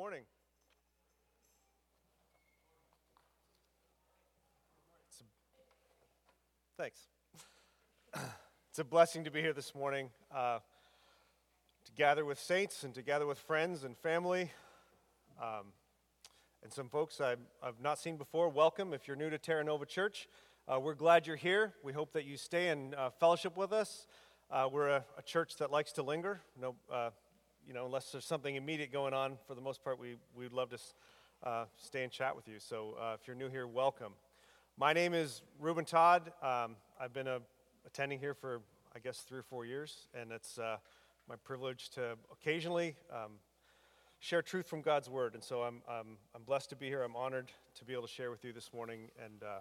morning. A- thanks. It's a blessing to be here this morning, uh, to gather with saints and to gather with friends and family. Um, and some folks I've, I've not seen before, welcome. If you're new to Terra Nova Church, uh, we're glad you're here. We hope that you stay and uh, fellowship with us. Uh, we're a, a church that likes to linger. No, uh, you know, unless there's something immediate going on, for the most part, we, we'd love to uh, stay and chat with you. So uh, if you're new here, welcome. My name is Ruben Todd. Um, I've been attending here for, I guess, three or four years, and it's uh, my privilege to occasionally um, share truth from God's Word. And so I'm, I'm, I'm blessed to be here. I'm honored to be able to share with you this morning. And uh,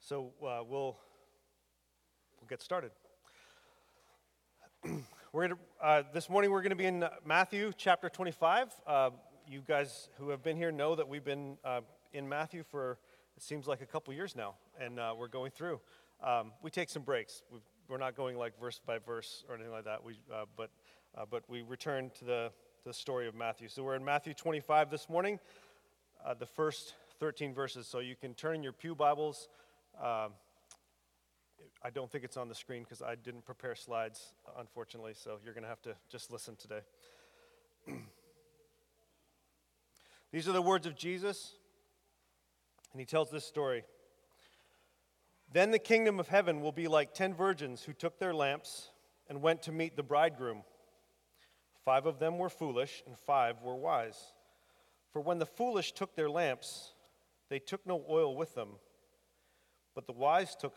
so uh, we'll, we'll get started. We're gonna, uh, this morning we're going to be in Matthew chapter 25. Uh, you guys who have been here know that we've been uh, in Matthew for it seems like a couple years now, and uh, we're going through. Um, we take some breaks. we are not going like verse by verse or anything like that. We, uh, but, uh, but we return to the, the story of Matthew. So we're in Matthew 25 this morning, the first 13 verses. So you can turn your Pew Bibles. I don't think it's on the screen because I didn't prepare slides, unfortunately, so you're going to have to just listen today. These are the words of Jesus, and he tells this story. Then the kingdom of heaven will be like ten virgins who took their lamps and went to meet the bridegroom. Five of them were foolish, and five were wise. For when the foolish took their lamps, they took no oil with them, but the wise took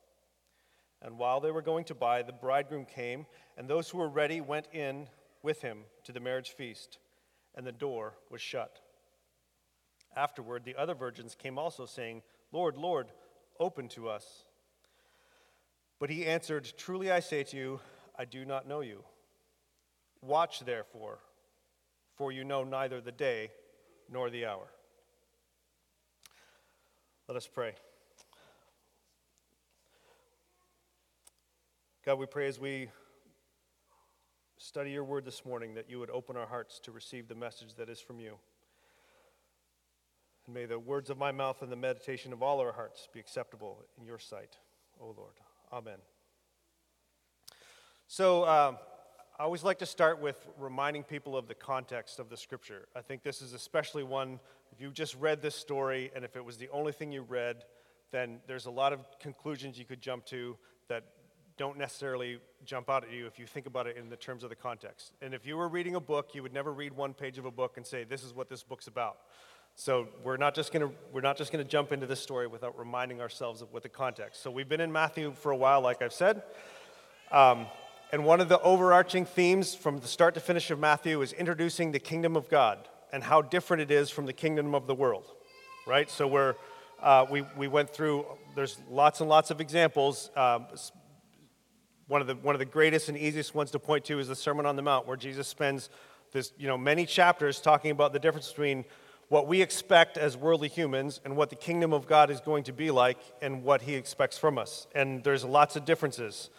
And while they were going to buy, the bridegroom came, and those who were ready went in with him to the marriage feast, and the door was shut. Afterward, the other virgins came also, saying, Lord, Lord, open to us. But he answered, Truly I say to you, I do not know you. Watch therefore, for you know neither the day nor the hour. Let us pray. God, we pray as we study your word this morning that you would open our hearts to receive the message that is from you. And may the words of my mouth and the meditation of all our hearts be acceptable in your sight, O Lord. Amen. So, um, I always like to start with reminding people of the context of the scripture. I think this is especially one, if you just read this story and if it was the only thing you read, then there's a lot of conclusions you could jump to that don't necessarily jump out at you if you think about it in the terms of the context. And if you were reading a book, you would never read one page of a book and say, "This is what this book's about." So we're not just to we're not just to jump into this story without reminding ourselves of what the context. So we've been in Matthew for a while, like I've said. Um, and one of the overarching themes from the start to finish of Matthew is introducing the kingdom of God and how different it is from the kingdom of the world, right? So we're, uh, we, we went through, there's lots and lots of examples, um, one of the, one of the greatest and easiest ones to point to is the Sermon on the Mount, where Jesus spends this, you know, many chapters talking about the difference between what we expect as worldly humans and what the kingdom of God is going to be like and what he expects from us. And there's lots of differences.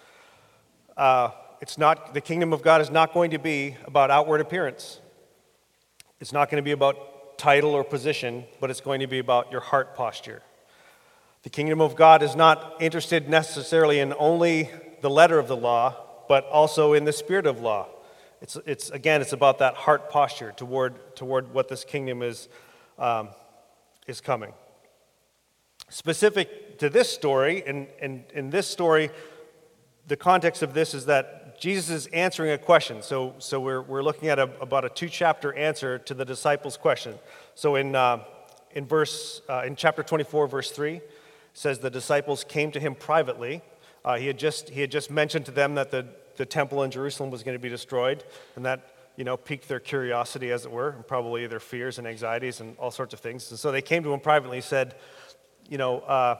Uh, it's not, the kingdom of God is not going to be about outward appearance. It's not going to be about title or position, but it's going to be about your heart posture. The kingdom of God is not interested necessarily in only the letter of the law, but also in the spirit of law. It's, it's again, it's about that heart posture toward, toward what this kingdom is, um, is coming. Specific to this story, and in, in, in this story, the context of this is that Jesus is answering a question. So, so we're, we're looking at a, about a two chapter answer to the disciples' question. So in, uh, in, verse, uh, in chapter 24, verse 3, says the disciples came to him privately uh, he, had just, he had just mentioned to them that the, the temple in Jerusalem was going to be destroyed, and that you know, piqued their curiosity, as it were, and probably their fears and anxieties and all sorts of things. And so they came to him privately and said, you know, uh,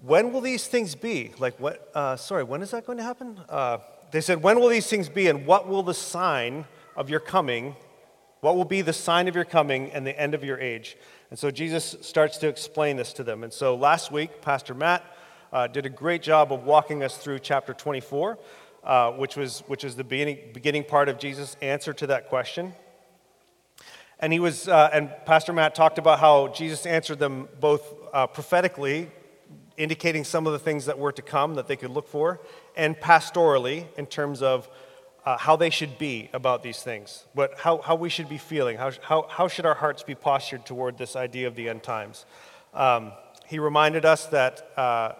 when will these things be? Like, what? Uh, sorry, when is that going to happen? Uh, they said, when will these things be, and what will the sign of your coming? What will be the sign of your coming and the end of your age? And so Jesus starts to explain this to them. And so last week, Pastor Matt uh, did a great job of walking us through chapter 24 uh, which, was, which is the beginning, beginning part of Jesus' answer to that question. And he was, uh, and Pastor Matt talked about how Jesus answered them both uh, prophetically, indicating some of the things that were to come that they could look for, and pastorally in terms of uh, how they should be about these things, but how, how we should be feeling, how, how, how should our hearts be postured toward this idea of the end times. Um, he reminded us that, uh,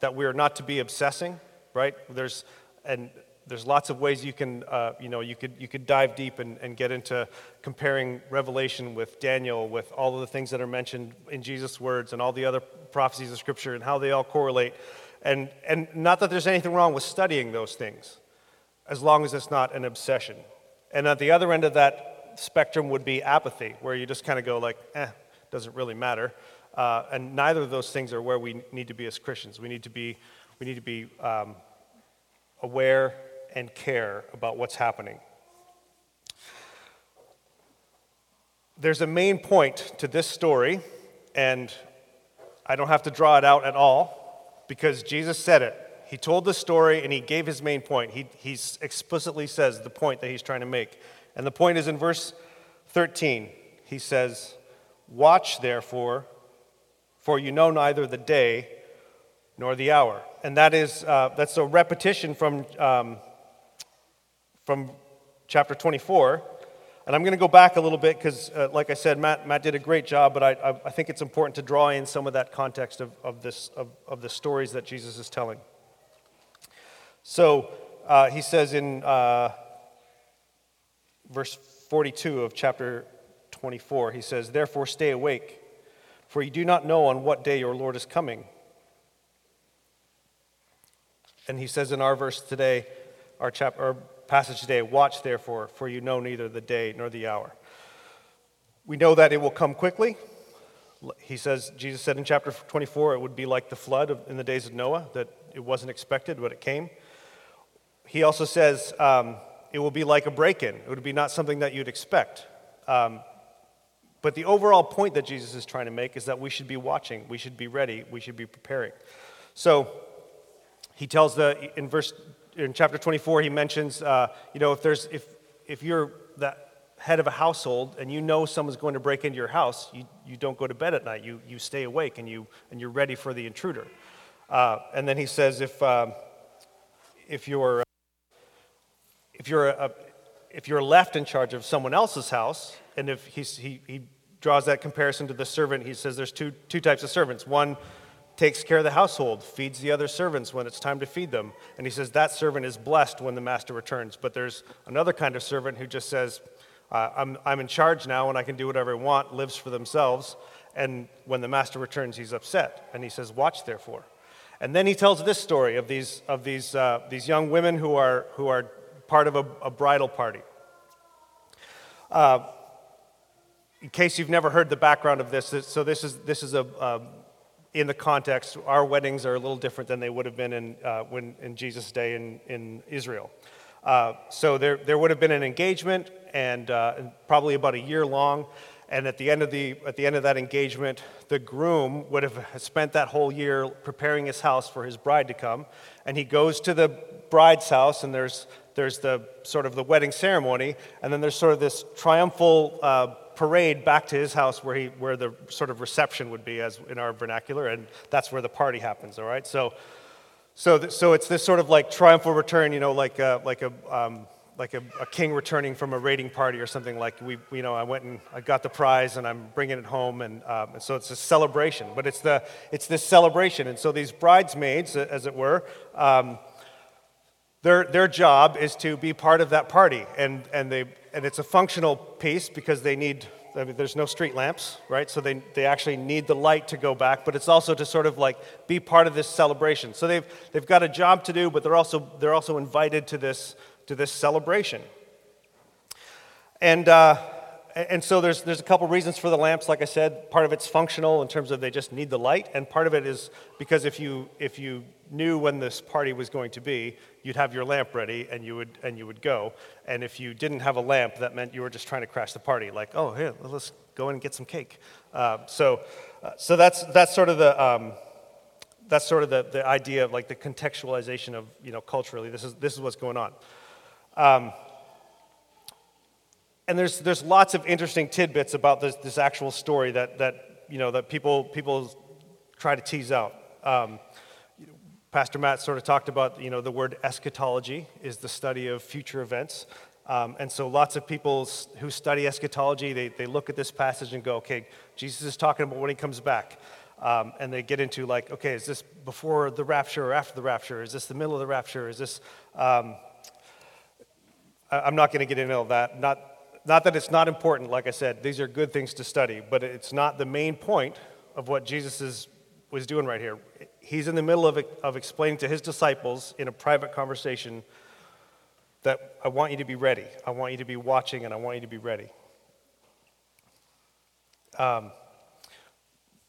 that we are not to be obsessing, right? There's, and there's lots of ways you can, uh, you know, you could, you could dive deep and, and get into comparing Revelation with Daniel, with all of the things that are mentioned in Jesus' words and all the other prophecies of Scripture and how they all correlate. And, and not that there's anything wrong with studying those things, as long as it's not an obsession. And at the other end of that spectrum would be apathy, where you just kind of go like, eh, doesn't really matter. Uh, and neither of those things are where we need to be as Christians. We need to be, we need to be um, aware, and care about what's happening. There's a main point to this story, and I don't have to draw it out at all because Jesus said it. He told the story and he gave his main point. He he explicitly says the point that he's trying to make. And the point is in verse 13. He says, Watch therefore, for you know neither the day nor the hour. And that is, uh, that's a repetition from, um, from chapter 24. And I'm going to go back a little bit because, uh, like I said, Matt, Matt did a great job, but I, I, I, think it's important to draw in some of that context of, of, this, of, of the stories that Jesus is telling. So uh, he says in uh, verse 42 of chapter 24, he says, Therefore stay awake, for you do not know on what day your Lord is coming. And he says in our verse today, our, chap, our passage today, watch therefore, for you know neither the day nor the hour. We know that it will come quickly. He says, Jesus said in chapter 24, it would be like the flood in the days of Noah, that it wasn't expected, but it came. He also says, um, it will be like a break in. It would be not something that you'd expect. Um, but the overall point that Jesus is trying to make is that we should be watching, we should be ready, we should be preparing. So, he tells the in verse in chapter 24 he mentions uh, you know if there's if if you're the head of a household and you know someone's going to break into your house you, you don't go to bed at night you, you stay awake and you and you're ready for the intruder uh, and then he says if um, if you're if you're a, if you're left in charge of someone else's house and if he, he draws that comparison to the servant he says there's two, two types of servants one takes care of the household, feeds the other servants when it's time to feed them. And he says that servant is blessed when the master returns. But there's another kind of servant who just says, uh, I'm, I'm in charge now and I can do whatever I want, lives for themselves. And when the master returns, he's upset. And he says, Watch therefore. And then he tells this story of these, of these, uh, these young women who are, who are part of a, a bridal party. Uh, in case you've never heard the background of this, so this is, this is a, a in the context, our weddings are a little different than they would have been in, uh, when, in Jesus' day in, in Israel. Uh, so there, there would have been an engagement, and, uh, and, probably about a year long. And at the, end of the, at the end of that engagement, the groom would have spent that whole year preparing his house for his bride to come. And he goes to the bride's house, and there's, there's the sort of the wedding ceremony, and then there's sort of this triumphal uh, parade back to his house where, he, where the sort of reception would be, as in our vernacular, and that's where the party happens, all right? So, so, th- so it's this sort of like triumphal return, you know, like a, like a, um, like a, a, king returning from a raiding party or something like we, you know, I went and I got the prize and I'm bringing it home. And, um, and so it's a celebration, but it's, the, it's this celebration. And so these bridesmaids, as it were, um, their, their job is to be part of that party, and, and, they, and it's a functional piece because they need, I mean, there's no street lamps, right? So they, they actually need the light to go back, but it's also to sort of like be part of this celebration. So they've, they've got a job to do, but they're also, they're also invited to this, to this celebration. And, uh, and so there's, there's a couple reasons for the lamps. Like I said, part of it's functional in terms of they just need the light, and part of it is because if you, if you knew when this party was going to be, you'd have your lamp ready and you would, and you would go. And if you didn't have a lamp, that meant you were just trying to crash the party. Like, oh, here, let's go in and get some cake. Uh, so, uh, so that's, that's sort of the, um, that's sort of the, the idea of like the contextualization of, you know, culturally, this is, this is what's going on. Um, and there's, there's lots of interesting tidbits about this, this actual story that, that, you know, that people, people try to tease out. Um, Pastor Matt sort of talked about, you know, the word eschatology is the study of future events. Um, and so lots of people who study eschatology, they, they look at this passage and go, okay, Jesus is talking about when he comes back. Um, and they get into like, okay, is this before the rapture or after the rapture? Is this the middle of the rapture? Is this? Um, I, am not going to get into all that. Not, not that it's not important. Like I said, these are good things to study, but it's not the main point of what Jesus is, was doing right here. He's in the middle of, of explaining to his disciples in a private conversation that I want you to be ready. I want you to be watching, and I want you to be ready. Um,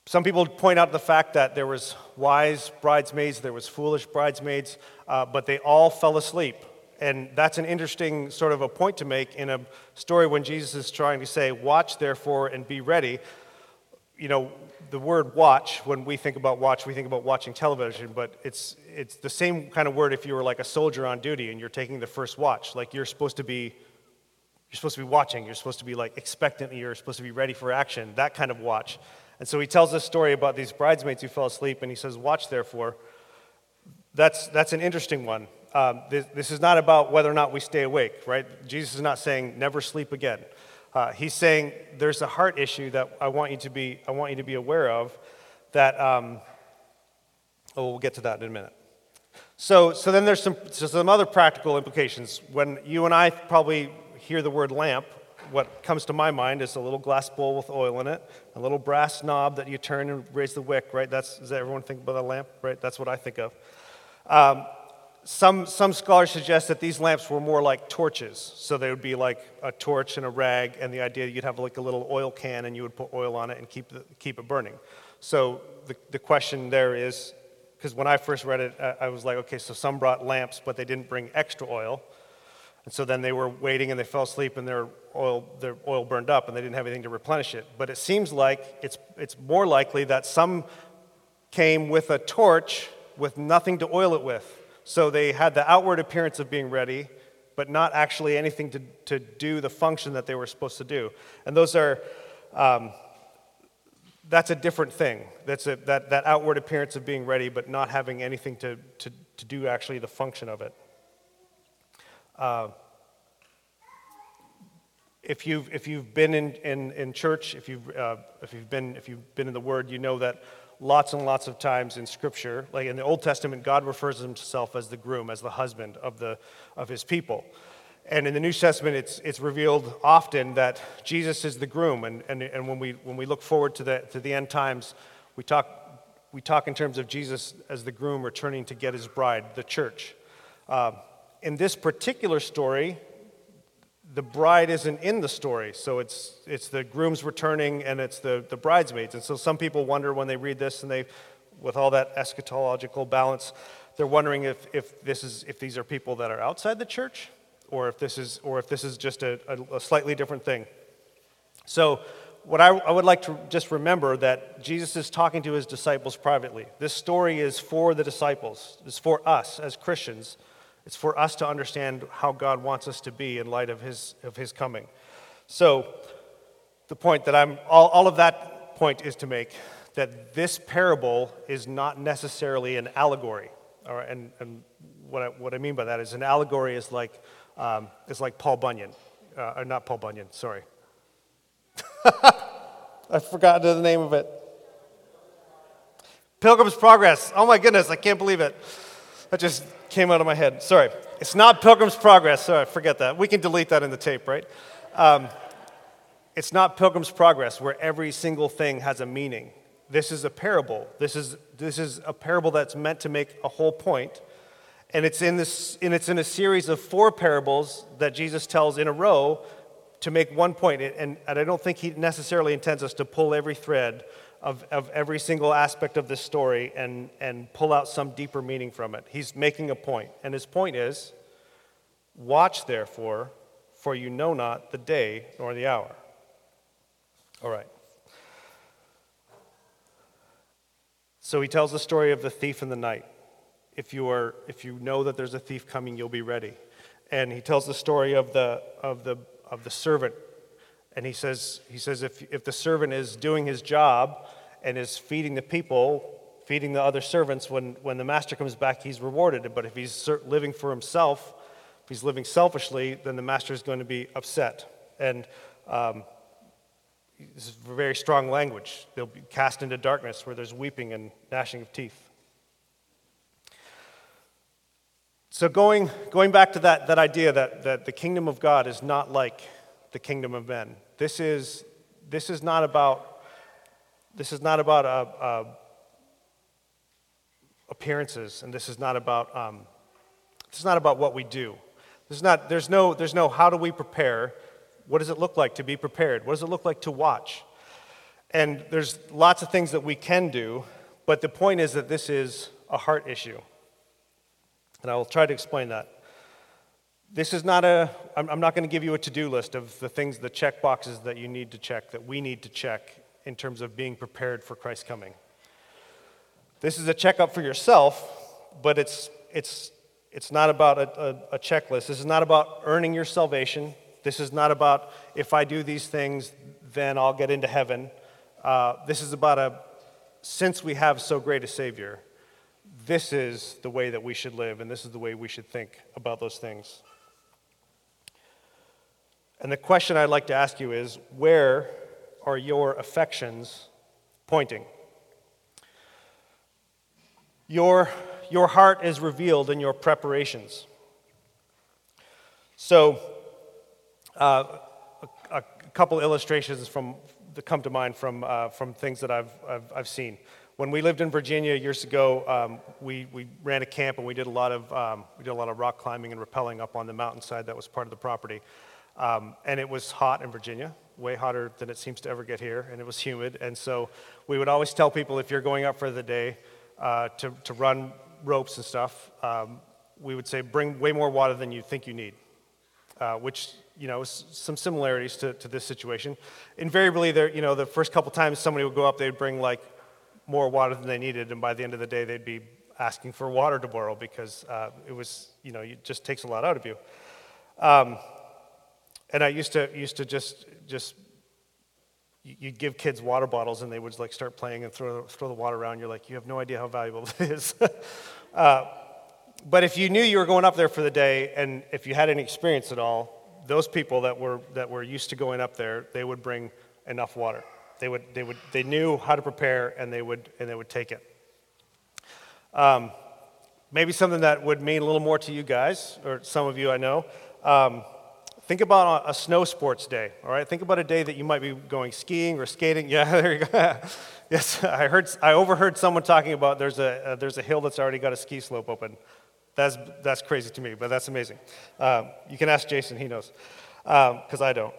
some people point out the fact that there was wise bridesmaids, there was foolish bridesmaids, uh, but they all fell asleep. And that's an interesting sort of a point to make in a story when Jesus is trying to say, Watch therefore and be ready. You know, the word watch, when we think about watch, we think about watching television, but it's, it's the same kind of word if you were like a soldier on duty and you're taking the first watch. Like you're supposed to be you're supposed to be watching, you're supposed to be like expectant, you're supposed to be ready for action, that kind of watch. And so he tells this story about these bridesmaids who fell asleep, and he says, Watch therefore. That's, that's an interesting one. Um, this, this, is not about whether or not we stay awake, right? Jesus is not saying never sleep again. Uh, he's saying there's a heart issue that I want you to be, I want you to be aware of that, um, oh, we'll get to that in a minute. So, so then there's some, so some other practical implications. When you and I probably hear the word lamp, what comes to my mind is a little glass bowl with oil in it, a little brass knob that you turn and raise the wick, right? That's, does everyone think about a lamp, right? That's what I think of. Um, some, some scholars suggest that these lamps were more like torches. So they would be like a torch and a rag, and the idea that you'd have like a little oil can and you would put oil on it and keep, the, keep it burning. So the, the question there is because when I first read it, I was like, okay, so some brought lamps, but they didn't bring extra oil. And so then they were waiting and they fell asleep and their oil, their oil burned up and they didn't have anything to replenish it. But it seems like it's, it's more likely that some came with a torch with nothing to oil it with. So they had the outward appearance of being ready, but not actually anything to, to do the function that they were supposed to do. And those are, um, that's a different thing. That's a, that, that outward appearance of being ready, but not having anything to, to, to do actually the function of it. Uh, if you've, if you've been in, in, in church, if you've, uh, if, you've been, if you've been in the Word, you know that lots and lots of times in Scripture, like in the Old Testament, God refers to himself as the groom, as the husband of, the, of his people. And in the New Testament, it's, it's revealed often that Jesus is the groom. And, and, and when, we, when we look forward to the, to the end times, we talk, we talk in terms of Jesus as the groom returning to get his bride, the church. Uh, in this particular story, the bride isn't in the story. So it's, it's the groom's returning and it's the, the bridesmaids. And so some people wonder when they read this and they, with all that eschatological balance, they're wondering if, if, this is, if these are people that are outside the church or if this is, or if this is just a, a, a slightly different thing. So what I, I, would like to just remember that Jesus is talking to his disciples privately. This story is for the disciples. It's for us as Christians. It's for us to understand how God wants us to be in light of his, of his coming. So, the point that I'm, all, all of that point is to make that this parable is not necessarily an allegory. All right, and, and what, I, what I mean by that is an allegory is like, um, is like Paul Bunyan, uh, or not Paul Bunyan, sorry. I forgot the name of it. Pilgrim's Progress. Oh my goodness, I can't believe it. That just came out of my head. Sorry. It's not Pilgrim's Progress. Sorry, forget that. We can delete that in the tape, right? Um, it's not Pilgrim's Progress where every single thing has a meaning. This is a parable. This is, this is a parable that's meant to make a whole point. And it's in, this, and it's in a series of four parables that Jesus tells in a row to make one point. and, and I don't think he necessarily intends us to pull every thread of, of every single aspect of this story and, and pull out some deeper meaning from it. He's making a point, and his point is Watch therefore, for you know not the day nor the hour. All right. So he tells the story of the thief in the night. If you, are, if you know that there's a thief coming, you'll be ready. And he tells the story of the, of the, of the servant. And he says, he says if, if the servant is doing his job and is feeding the people, feeding the other servants, when, when the master comes back, he's rewarded. But if he's living for himself, if he's living selfishly, then the master is going to be upset. And um, this is very strong language. They'll be cast into darkness where there's weeping and gnashing of teeth. So, going, going back to that, that idea that, that the kingdom of God is not like the kingdom of men. This is, this is not about, this is not about uh, uh, appearances, and this is not about, um, this is not about what we do. This is not, there's, no, there's no how do we prepare. What does it look like to be prepared? What does it look like to watch? And there's lots of things that we can do, but the point is that this is a heart issue. And I will try to explain that. This is not a, I'm not going to give you a to do list of the things, the check boxes that you need to check, that we need to check in terms of being prepared for Christ's coming. This is a checkup for yourself, but it's, it's, it's not about a, a, a checklist. This is not about earning your salvation. This is not about if I do these things, then I'll get into heaven. Uh, this is about a since we have so great a Savior, this is the way that we should live, and this is the way we should think about those things. And the question I'd like to ask you is where are your affections pointing? Your, your heart is revealed in your preparations. So, uh, a, a, couple illustrations from, that come to mind from, uh, from things that I've, I've, I've, seen. When we lived in Virginia years ago, um, we, we ran a camp and we did, a lot of, um, we did a lot of rock climbing and rappelling up on the mountainside that was part of the property. Um, and it was hot in Virginia, way hotter than it seems to ever get here, and it was humid. And so we would always tell people if you're going up for the day uh, to, to run ropes and stuff, um, we would say bring way more water than you think you need, uh, which you know some similarities to, to this situation. Invariably, there you know the first couple times somebody would go up, they'd bring like more water than they needed, and by the end of the day, they'd be asking for water to borrow because uh, it was you know it just takes a lot out of you. Um, and I used to used to just just you'd give kids water bottles and they would like start playing and throw, throw the water around. You're like, you have no idea how valuable it is. uh, but if you knew you were going up there for the day and if you had any experience at all, those people that were, that were used to going up there, they would bring enough water. They, would, they, would, they knew how to prepare and they would, and they would take it. Um, maybe something that would mean a little more to you guys, or some of you I know. Um, Think about a snow sports day, all right? Think about a day that you might be going skiing or skating. Yeah, there you go. yes, I, heard, I overheard someone talking about there's a, uh, there's a hill that's already got a ski slope open. That's, that's crazy to me, but that's amazing. Um, you can ask Jason, he knows, because um, I don't.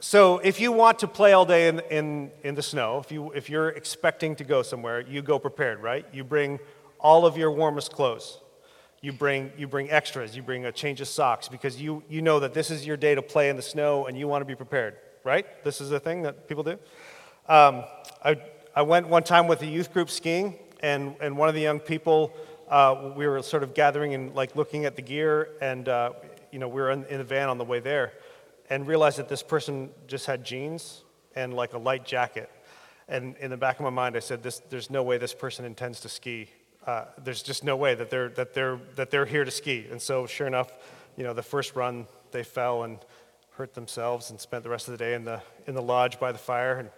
So if you want to play all day in, in, in the snow, if, you, if you're expecting to go somewhere, you go prepared, right? You bring all of your warmest clothes you bring, you bring extras, you bring a change of socks because you, you know that this is your day to play in the snow and you want to be prepared, right? This is a thing that people do. Um, I, I went one time with a youth group skiing, and, and one of the young people, uh, we were sort of gathering and like looking at the gear, and uh, you know, we were in, in the van on the way there, and realized that this person just had jeans and like a light jacket. And in the back of my mind, I said, this, there's no way this person intends to ski uh, there's just no way that they're, that, they're, that they're here to ski. And so, sure enough, you know, the first run, they fell and hurt themselves and spent the rest of the day in the, in the lodge by the fire. And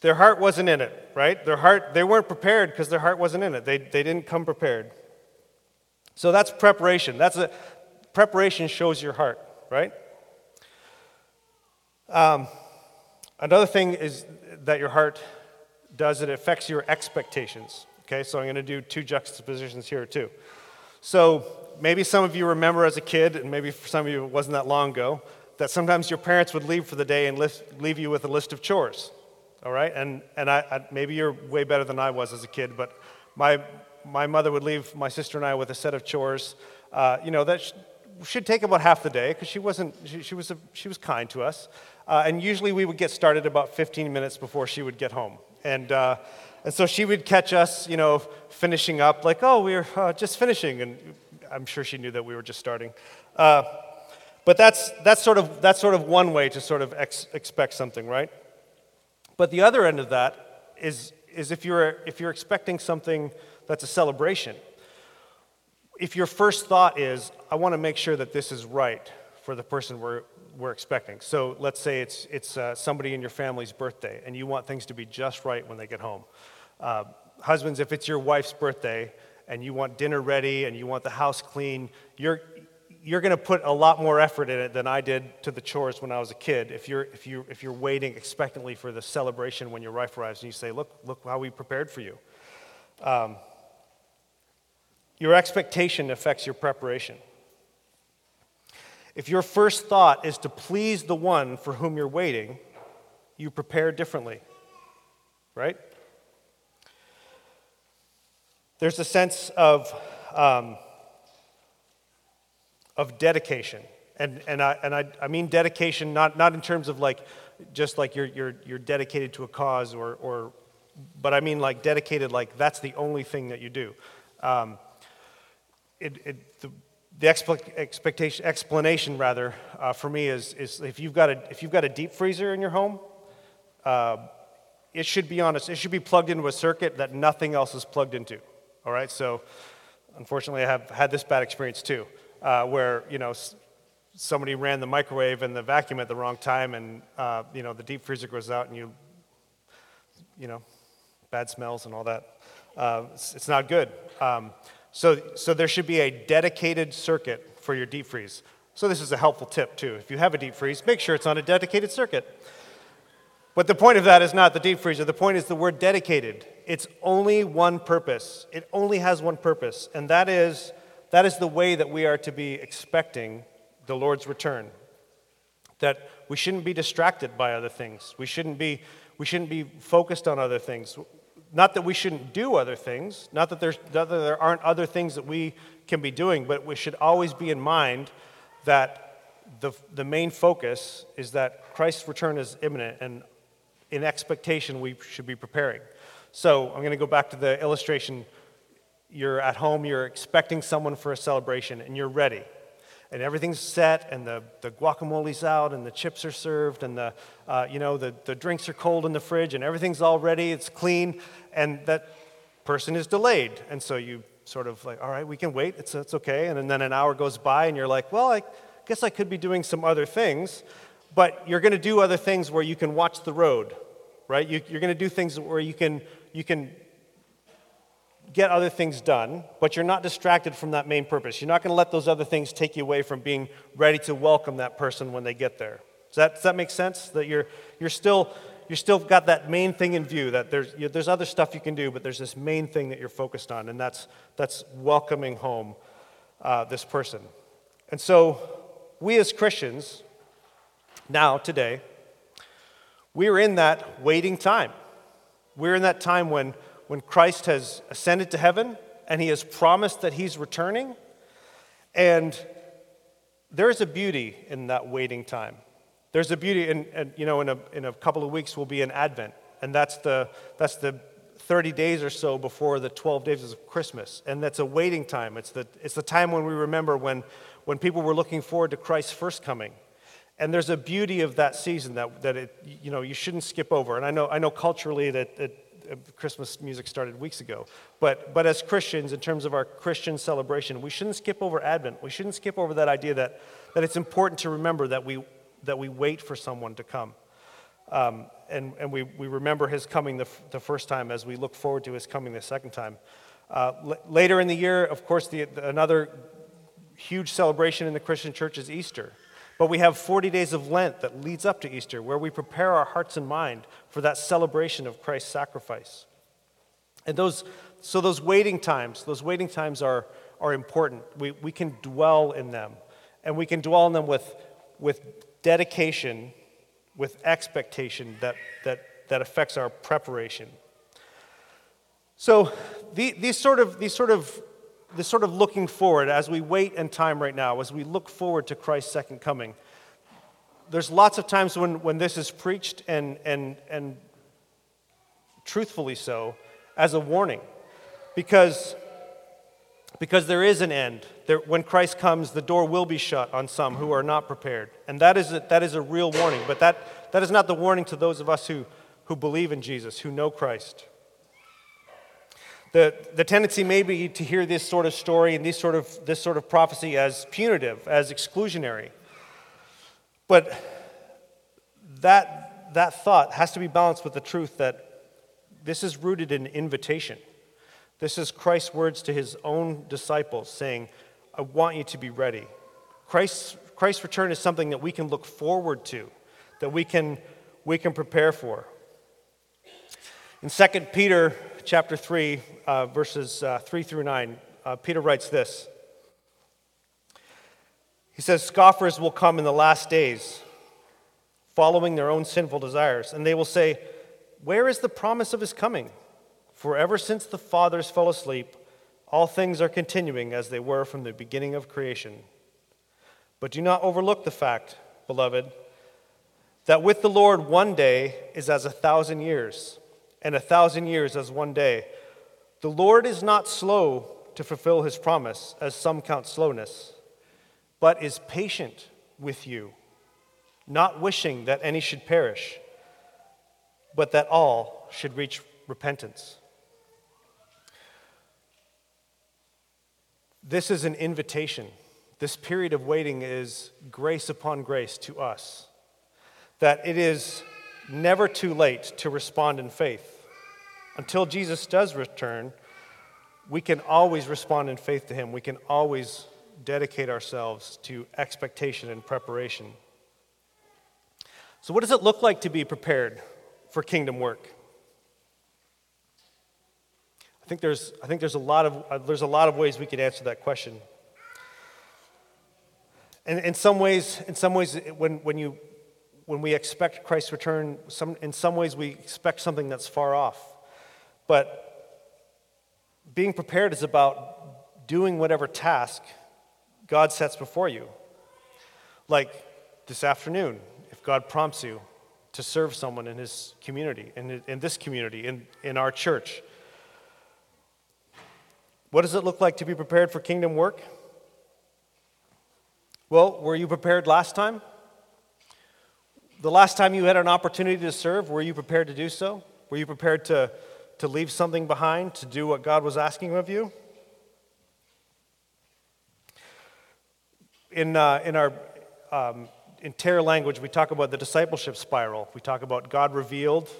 their heart wasn't in it, right? Their heart, they weren't prepared because their heart wasn't in it. They, they didn't come prepared. So that's preparation. That's a, preparation shows your heart, right? Um, another thing is that your heart does, it affects your expectations. Okay, so I'm going to do two juxtapositions here too. So maybe some of you remember as a kid, and maybe for some of you it wasn't that long ago, that sometimes your parents would leave for the day and leave you with a list of chores. All right? And, and I, I, maybe you're way better than I was as a kid, but my, my mother would leave my sister and I with a set of chores, uh, you know, that sh- should take about half the day because she wasn't, she, she, was she was kind to us. Uh, and usually we would get started about 15 minutes before she would get home. And, uh, and so she would catch us, you know, finishing up, like, oh, we're uh, just finishing. And I'm sure she knew that we were just starting. Uh, but that's, that's, sort of, that's sort of one way to sort of ex- expect something, right? But the other end of that is, is if, you're, if you're expecting something that's a celebration. If your first thought is, I want to make sure that this is right for the person we're, we're expecting. So let's say it's, it's uh, somebody in your family's birthday and you want things to be just right when they get home. Uh, husbands, if it's your wife's birthday and you want dinner ready and you want the house clean, you're, you're going to put a lot more effort in it than I did to the chores when I was a kid. If you're, if you if you're waiting expectantly for the celebration when your wife arrives and you say, look, look how we prepared for you. Um, your expectation affects your preparation. If your first thought is to please the one for whom you're waiting, you prepare differently, right? There's a sense of, um, of dedication. And, and, I, and I, I mean dedication not, not in terms of like just like you're, you're, you're dedicated to a cause or, or but I mean like dedicated like that's the only thing that you do. Um, it, it, the, the expectation, explanation rather uh, for me is, is if, you've got a, if you've got a deep freezer in your home, uh, it should be on a, it should be plugged into a circuit that nothing else is plugged into. All right, so unfortunately, I have had this bad experience too, uh, where you know somebody ran the microwave and the vacuum at the wrong time, and uh, you know the deep freezer goes out, and you you know bad smells and all that. Uh, it's, it's, not good. Um, so, so there should be a dedicated circuit for your deep freeze. So this is a helpful tip too. If you have a deep freeze, make sure it's on a dedicated circuit. But the point of that is not the deep freezer. The point is the word dedicated. It's only one purpose. It only has one purpose, and that is that is the way that we are to be expecting the Lord's return. That we shouldn't be distracted by other things. We shouldn't be we shouldn't be focused on other things. Not that we shouldn't do other things, not that, there's, not that there aren't other things that we can be doing, but we should always be in mind that the, the main focus is that Christ's return is imminent, and in expectation, we should be preparing. So I'm going to go back to the illustration. You're at home, you're expecting someone for a celebration, and you're ready. And everything's set, and the, the guacamole's out, and the chips are served, and the, uh, you know, the, the drinks are cold in the fridge, and everything's all ready, it's clean, and that person is delayed. And so you sort of like, all right, we can wait, it's, it's okay. And then an hour goes by, and you're like, well, I guess I could be doing some other things. But you're going to do other things where you can watch the road, right? You, you're going to do things where you can, you can get other things done, but you're not distracted from that main purpose. You're not going to let those other things take you away from being ready to welcome that person when they get there. Does that, does that make sense? That you're, you're still you still got that main thing in view that there's, you, there's other stuff you can do, but there's this main thing that you're focused on, and that's, that's welcoming home uh, this person. And so, we as Christians, now, today, we're in that waiting time. We're in that time when, when Christ has ascended to heaven and he has promised that he's returning. And there is a beauty in that waiting time. There's a beauty, and, and you know, in a, in a couple of weeks we'll be an Advent, and that's the, that's the 30 days or so before the 12 days of Christmas. And that's a waiting time. It's the, it's the time when we remember when, when people were looking forward to Christ's first coming. And there's a beauty of that season that, that it, you, know, you shouldn't skip over. And I know, I know culturally that, that uh, Christmas music started weeks ago. But, but as Christians, in terms of our Christian celebration, we shouldn't skip over Advent. We shouldn't skip over that idea that, that it's important to remember that we, that we wait for someone to come. Um, and and we, we remember his coming the, f- the first time as we look forward to his coming the second time. Uh, l- later in the year, of course, the, the, another huge celebration in the Christian church is Easter. But we have 40 days of Lent that leads up to Easter, where we prepare our hearts and mind for that celebration of Christ's sacrifice. And those, so those waiting times, those waiting times are, are important. We, we can dwell in them, and we can dwell in them with, with dedication, with expectation that, that, that affects our preparation. So the, these sort of, these sort of, this sort of looking forward as we wait in time right now, as we look forward to Christ's second coming, there's lots of times when, when this is preached and, and, and truthfully so as a warning because, because there is an end. There, when Christ comes, the door will be shut on some who are not prepared. And that is a, that is a real warning. But that, that is not the warning to those of us who, who believe in Jesus, who know Christ. The, the tendency may be to hear this sort of story and this sort of, this sort of prophecy as punitive, as exclusionary. But that, that thought has to be balanced with the truth that this is rooted in invitation. This is Christ's words to his own disciples saying, I want you to be ready. Christ's, Christ's return is something that we can look forward to, that we can, we can prepare for. In 2 Peter chapter 3, uh, verses uh, 3 through 9, uh, Peter writes this. He says, Scoffers will come in the last days, following their own sinful desires, and they will say, Where is the promise of his coming? For ever since the fathers fell asleep, all things are continuing as they were from the beginning of creation. But do not overlook the fact, beloved, that with the Lord one day is as a thousand years, and a thousand years as one day. The Lord is not slow to fulfill his promise, as some count slowness, but is patient with you, not wishing that any should perish, but that all should reach repentance. This is an invitation. This period of waiting is grace upon grace to us. That it is never too late to respond in faith. Until Jesus does return, we can always respond in faith to Him. We can always dedicate ourselves to expectation and preparation. So, what does it look like to be prepared for kingdom work? I think there's, I think there's, a, lot of, uh, there's a lot of ways we could answer that question. And in some ways, in some ways when, when, you, when we expect Christ's return, some, in some ways we expect something that's far off. But being prepared is about doing whatever task God sets before you. Like this afternoon, if God prompts you to serve someone in his community, in, in this community, in, in our church, what does it look like to be prepared for kingdom work? Well, were you prepared last time? The last time you had an opportunity to serve, were you prepared to do so? Were you prepared to to leave something behind to do what God was asking of you? In, uh, in our um, in Terra language, we talk about the discipleship spiral. We talk about God revealed,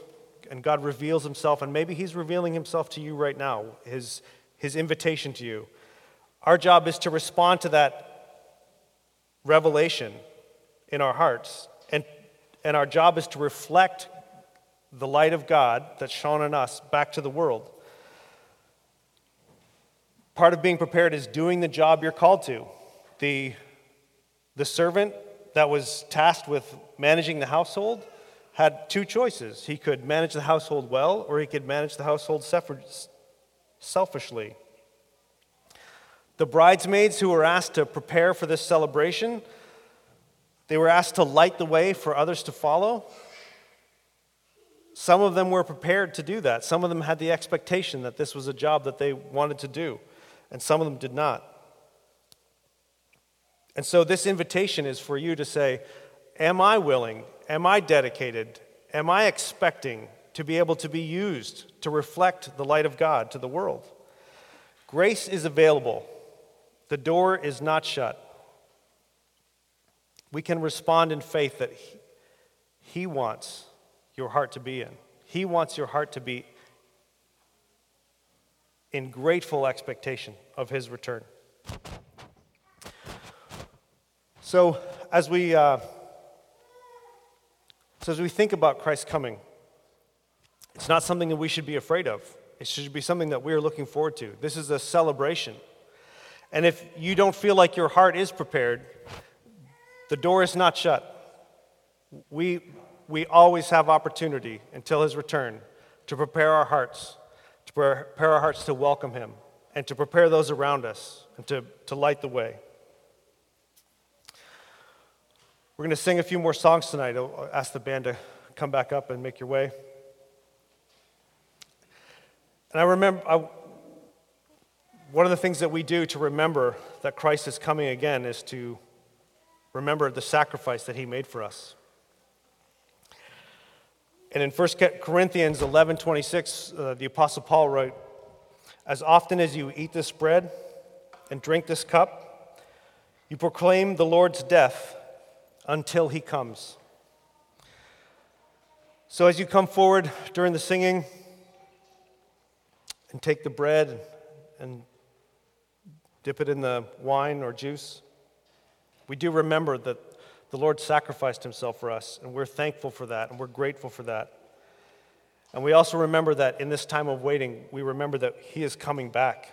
and God reveals himself, and maybe he's revealing himself to you right now, his, his invitation to you. Our job is to respond to that revelation in our hearts, and, our job is to reflect the light of God that's shone on us back to the world. Part of being prepared is doing the job you're called to. The, the servant that was tasked with managing the household had two choices. He could manage the household well, or he could manage the household selfishly. The bridesmaids who were asked to prepare for this celebration, they were asked to light the way for others to follow. Some of them were prepared to do that. Some of them had the expectation that this was a job that they wanted to do, and some of them did not. And so, this invitation is for you to say, Am I willing? Am I dedicated? Am I expecting to be able to be used to reflect the light of God to the world? Grace is available, the door is not shut. We can respond in faith that He wants your heart to be in. He wants your heart to be in grateful expectation of his return. So, as we, uh, so as we think about Christ's coming, it's not something that we should be afraid of. It should be something that we are looking forward to. This is a celebration. And if you don't feel like your heart is prepared, the door is not shut. We, we always have opportunity until his return to prepare our hearts, to prepare our hearts to welcome him, and to prepare those around us, and to, to light the way. We're going to sing a few more songs tonight. I'll ask the band to come back up and make your way. And I remember, I, one of the things that we do to remember that Christ is coming again is to remember the sacrifice that he made for us. And in 1 Corinthians 11 26, uh, the Apostle Paul wrote, As often as you eat this bread and drink this cup, you proclaim the Lord's death until he comes. So as you come forward during the singing and take the bread and dip it in the wine or juice, we do remember that the Lord sacrificed himself for us, and we're thankful for that, and we're grateful for that. And we also remember that in this time of waiting, we remember that he is coming back.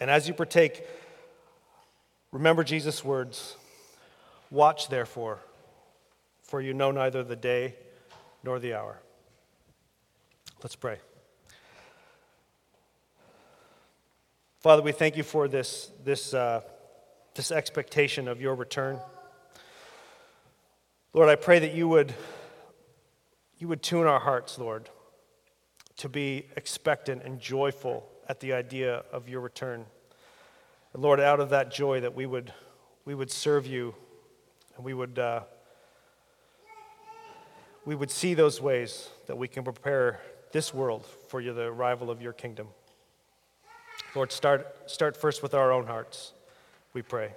And as you partake, remember Jesus' words Watch, therefore, for you know neither the day nor the hour. Let's pray. Father, we thank you for this, this, uh, this expectation of your return. Lord, I pray that you would, you would tune our hearts, Lord, to be expectant and joyful at the idea of your return. And Lord, out of that joy, that we would, we would serve you and we would, uh, we would see those ways that we can prepare this world for the arrival of your kingdom. Lord, start, start first with our own hearts, we pray.